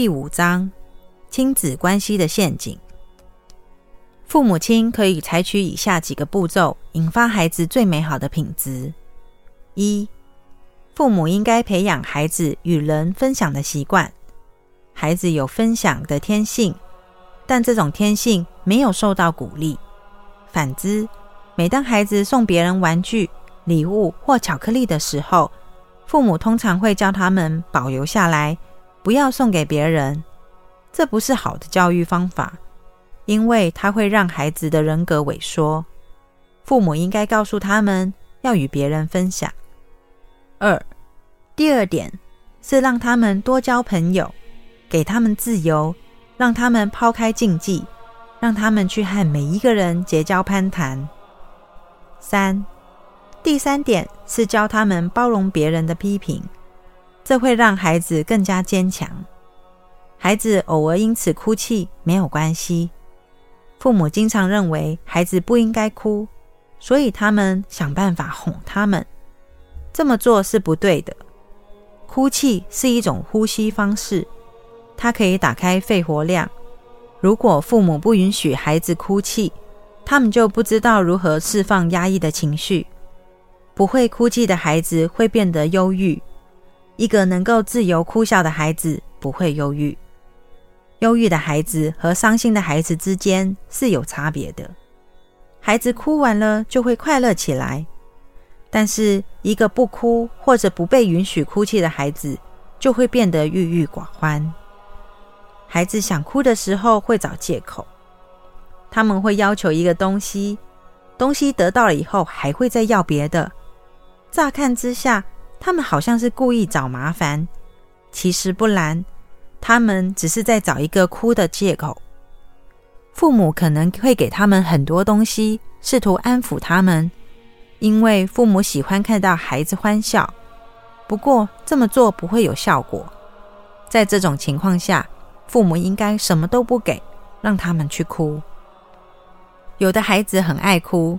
第五章：亲子关系的陷阱。父母亲可以采取以下几个步骤，引发孩子最美好的品质：一、父母应该培养孩子与人分享的习惯。孩子有分享的天性，但这种天性没有受到鼓励。反之，每当孩子送别人玩具、礼物或巧克力的时候，父母通常会教他们保留下来。不要送给别人，这不是好的教育方法，因为它会让孩子的人格萎缩。父母应该告诉他们要与别人分享。二，第二点是让他们多交朋友，给他们自由，让他们抛开禁忌，让他们去和每一个人结交攀谈。三，第三点是教他们包容别人的批评。这会让孩子更加坚强。孩子偶尔因此哭泣没有关系。父母经常认为孩子不应该哭，所以他们想办法哄他们。这么做是不对的。哭泣是一种呼吸方式，它可以打开肺活量。如果父母不允许孩子哭泣，他们就不知道如何释放压抑的情绪。不会哭泣的孩子会变得忧郁。一个能够自由哭笑的孩子不会忧郁。忧郁的孩子和伤心的孩子之间是有差别的。孩子哭完了就会快乐起来，但是一个不哭或者不被允许哭泣的孩子就会变得郁郁寡欢。孩子想哭的时候会找借口，他们会要求一个东西，东西得到了以后还会再要别的。乍看之下。他们好像是故意找麻烦，其实不然，他们只是在找一个哭的借口。父母可能会给他们很多东西，试图安抚他们，因为父母喜欢看到孩子欢笑。不过这么做不会有效果。在这种情况下，父母应该什么都不给，让他们去哭。有的孩子很爱哭，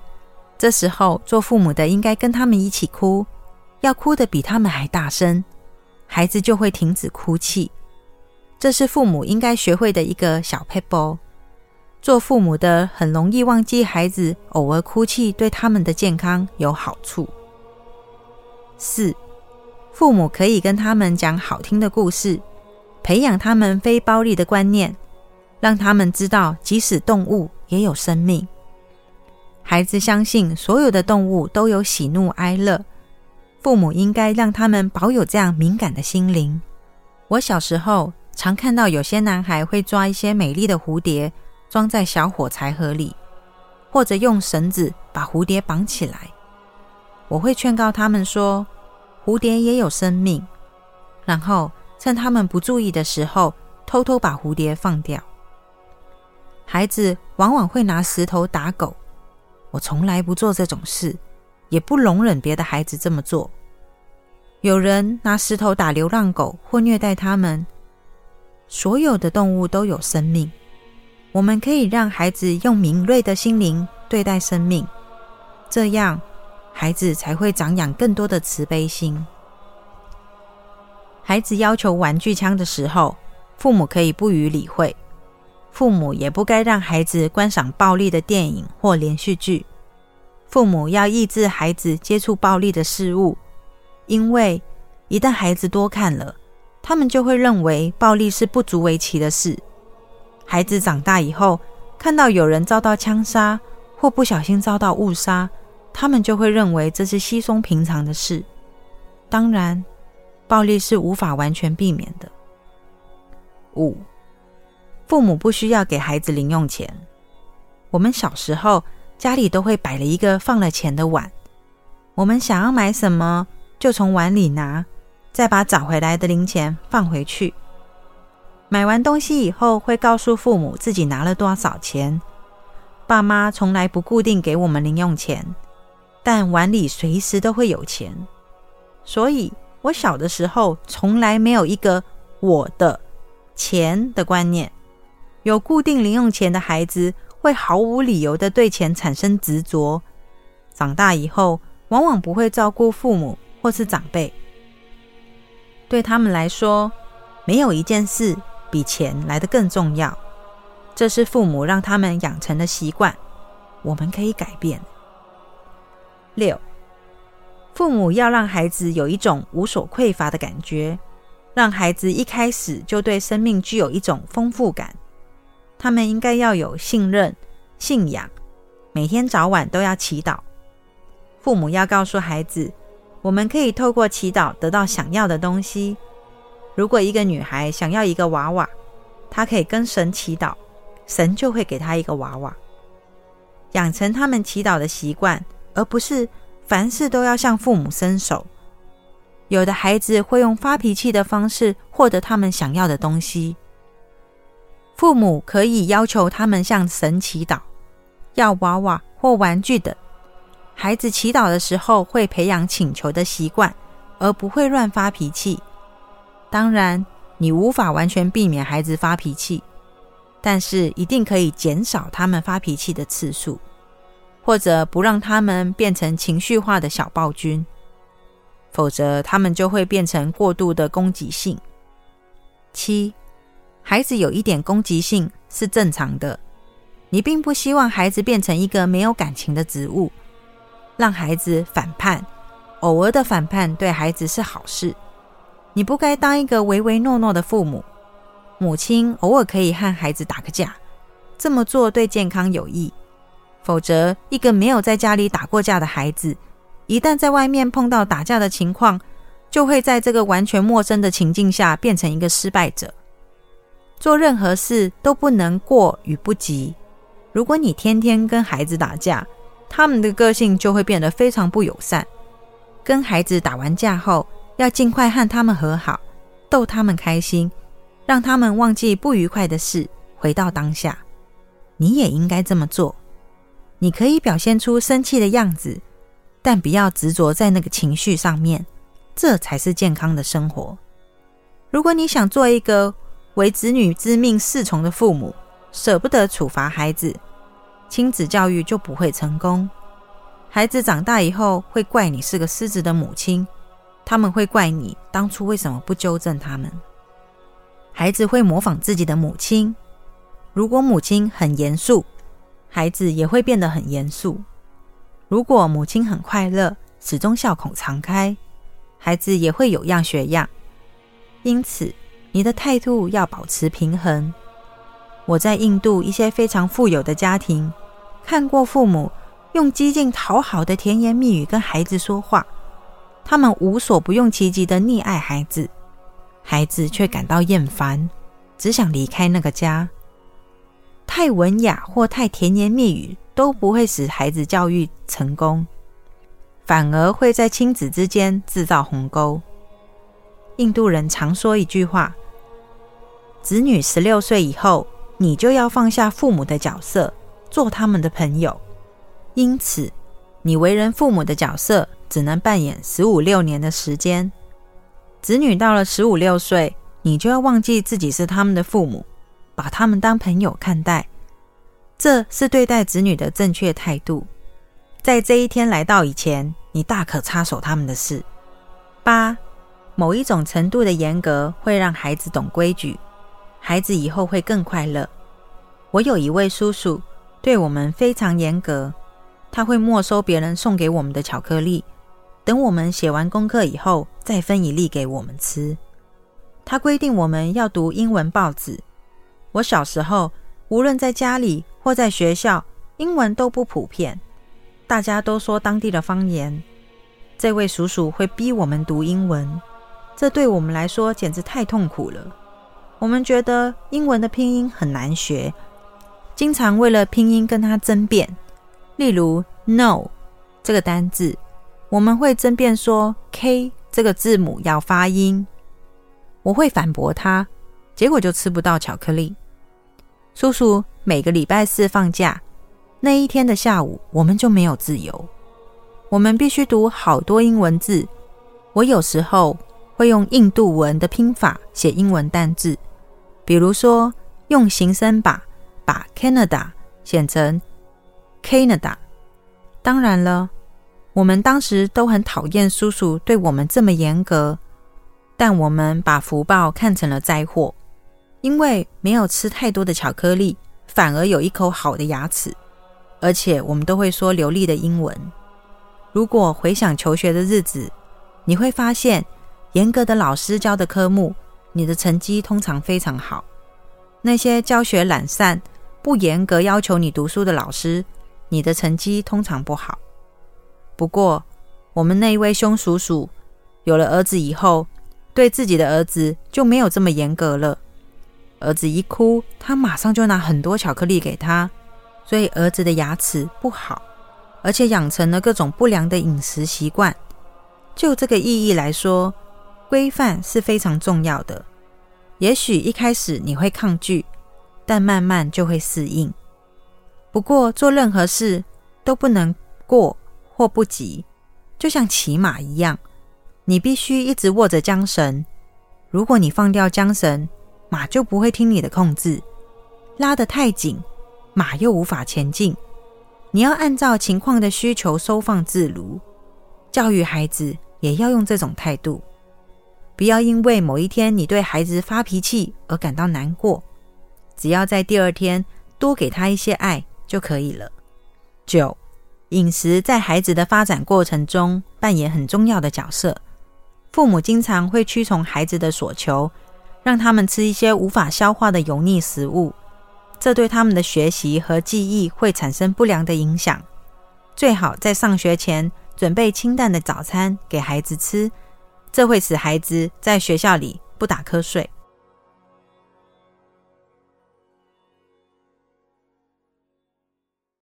这时候做父母的应该跟他们一起哭。要哭得比他们还大声，孩子就会停止哭泣。这是父母应该学会的一个小 pebble。做父母的很容易忘记孩子偶尔哭泣对他们的健康有好处。四，父母可以跟他们讲好听的故事，培养他们非暴力的观念，让他们知道即使动物也有生命。孩子相信所有的动物都有喜怒哀乐。父母应该让他们保有这样敏感的心灵。我小时候常看到有些男孩会抓一些美丽的蝴蝶，装在小火柴盒里，或者用绳子把蝴蝶绑起来。我会劝告他们说，蝴蝶也有生命，然后趁他们不注意的时候，偷偷把蝴蝶放掉。孩子往往会拿石头打狗，我从来不做这种事。也不容忍别的孩子这么做。有人拿石头打流浪狗或虐待他们。所有的动物都有生命，我们可以让孩子用敏锐的心灵对待生命，这样孩子才会长养更多的慈悲心。孩子要求玩具枪的时候，父母可以不予理会。父母也不该让孩子观赏暴力的电影或连续剧。父母要抑制孩子接触暴力的事物，因为一旦孩子多看了，他们就会认为暴力是不足为奇的事。孩子长大以后，看到有人遭到枪杀或不小心遭到误杀，他们就会认为这是稀松平常的事。当然，暴力是无法完全避免的。五，父母不需要给孩子零用钱。我们小时候。家里都会摆了一个放了钱的碗，我们想要买什么就从碗里拿，再把找回来的零钱放回去。买完东西以后会告诉父母自己拿了多少钱。爸妈从来不固定给我们零用钱，但碗里随时都会有钱。所以我小的时候从来没有一个我的钱的观念。有固定零用钱的孩子。会毫无理由的对钱产生执着，长大以后往往不会照顾父母或是长辈。对他们来说，没有一件事比钱来得更重要。这是父母让他们养成的习惯，我们可以改变。六，父母要让孩子有一种无所匮乏的感觉，让孩子一开始就对生命具有一种丰富感。他们应该要有信任、信仰，每天早晚都要祈祷。父母要告诉孩子，我们可以透过祈祷得到想要的东西。如果一个女孩想要一个娃娃，她可以跟神祈祷，神就会给她一个娃娃。养成他们祈祷的习惯，而不是凡事都要向父母伸手。有的孩子会用发脾气的方式获得他们想要的东西。父母可以要求他们向神祈祷，要娃娃或玩具等。孩子祈祷的时候会培养请求的习惯，而不会乱发脾气。当然，你无法完全避免孩子发脾气，但是一定可以减少他们发脾气的次数，或者不让他们变成情绪化的小暴君，否则他们就会变成过度的攻击性。七。孩子有一点攻击性是正常的，你并不希望孩子变成一个没有感情的植物，让孩子反叛。偶尔的反叛对孩子是好事。你不该当一个唯唯诺诺的父母。母亲偶尔可以和孩子打个架，这么做对健康有益。否则，一个没有在家里打过架的孩子，一旦在外面碰到打架的情况，就会在这个完全陌生的情境下变成一个失败者。做任何事都不能过与不及。如果你天天跟孩子打架，他们的个性就会变得非常不友善。跟孩子打完架后，要尽快和他们和好，逗他们开心，让他们忘记不愉快的事，回到当下。你也应该这么做。你可以表现出生气的样子，但不要执着在那个情绪上面，这才是健康的生活。如果你想做一个，为子女之命侍从的父母舍不得处罚孩子，亲子教育就不会成功。孩子长大以后会怪你是个失职的母亲，他们会怪你当初为什么不纠正他们。孩子会模仿自己的母亲，如果母亲很严肃，孩子也会变得很严肃。如果母亲很快乐，始终笑口常开，孩子也会有样学样。因此。你的态度要保持平衡。我在印度一些非常富有的家庭看过，父母用激进讨好的甜言蜜语跟孩子说话，他们无所不用其极的溺爱孩子，孩子却感到厌烦，只想离开那个家。太文雅或太甜言蜜语都不会使孩子教育成功，反而会在亲子之间制造鸿沟。印度人常说一句话。子女十六岁以后，你就要放下父母的角色，做他们的朋友。因此，你为人父母的角色只能扮演十五六年的时间。子女到了十五六岁，你就要忘记自己是他们的父母，把他们当朋友看待。这是对待子女的正确态度。在这一天来到以前，你大可插手他们的事。八，某一种程度的严格会让孩子懂规矩。孩子以后会更快乐。我有一位叔叔，对我们非常严格。他会没收别人送给我们的巧克力，等我们写完功课以后，再分一粒给我们吃。他规定我们要读英文报纸。我小时候，无论在家里或在学校，英文都不普遍，大家都说当地的方言。这位叔叔会逼我们读英文，这对我们来说简直太痛苦了。我们觉得英文的拼音很难学，经常为了拼音跟他争辩。例如 “no” 这个单字，我们会争辩说 “k” 这个字母要发音。我会反驳他，结果就吃不到巧克力。叔叔每个礼拜四放假，那一天的下午我们就没有自由，我们必须读好多英文字。我有时候会用印度文的拼法写英文单字。比如说，用形声把把 Canada 写成 Canada。当然了，我们当时都很讨厌叔叔对我们这么严格，但我们把福报看成了灾祸。因为没有吃太多的巧克力，反而有一口好的牙齿，而且我们都会说流利的英文。如果回想求学的日子，你会发现，严格的老师教的科目，你的成绩通常非常好；那些教学懒散、不严格要求你读书的老师，你的成绩通常不好。不过，我们那一位兄叔叔有了儿子以后，对自己的儿子就没有这么严格了。儿子一哭，他马上就拿很多巧克力给他，所以儿子的牙齿不好，而且养成了各种不良的饮食习惯。就这个意义来说，规范是非常重要的。也许一开始你会抗拒，但慢慢就会适应。不过做任何事都不能过或不及，就像骑马一样，你必须一直握着缰绳。如果你放掉缰绳，马就不会听你的控制；拉得太紧，马又无法前进。你要按照情况的需求收放自如。教育孩子也要用这种态度，不要因为某一天你对孩子发脾气而感到难过，只要在第二天多给他一些爱就可以了。九，饮食在孩子的发展过程中扮演很重要的角色，父母经常会屈从孩子的所求，让他们吃一些无法消化的油腻食物，这对他们的学习和记忆会产生不良的影响。最好在上学前。准备清淡的早餐给孩子吃，这会使孩子在学校里不打瞌睡。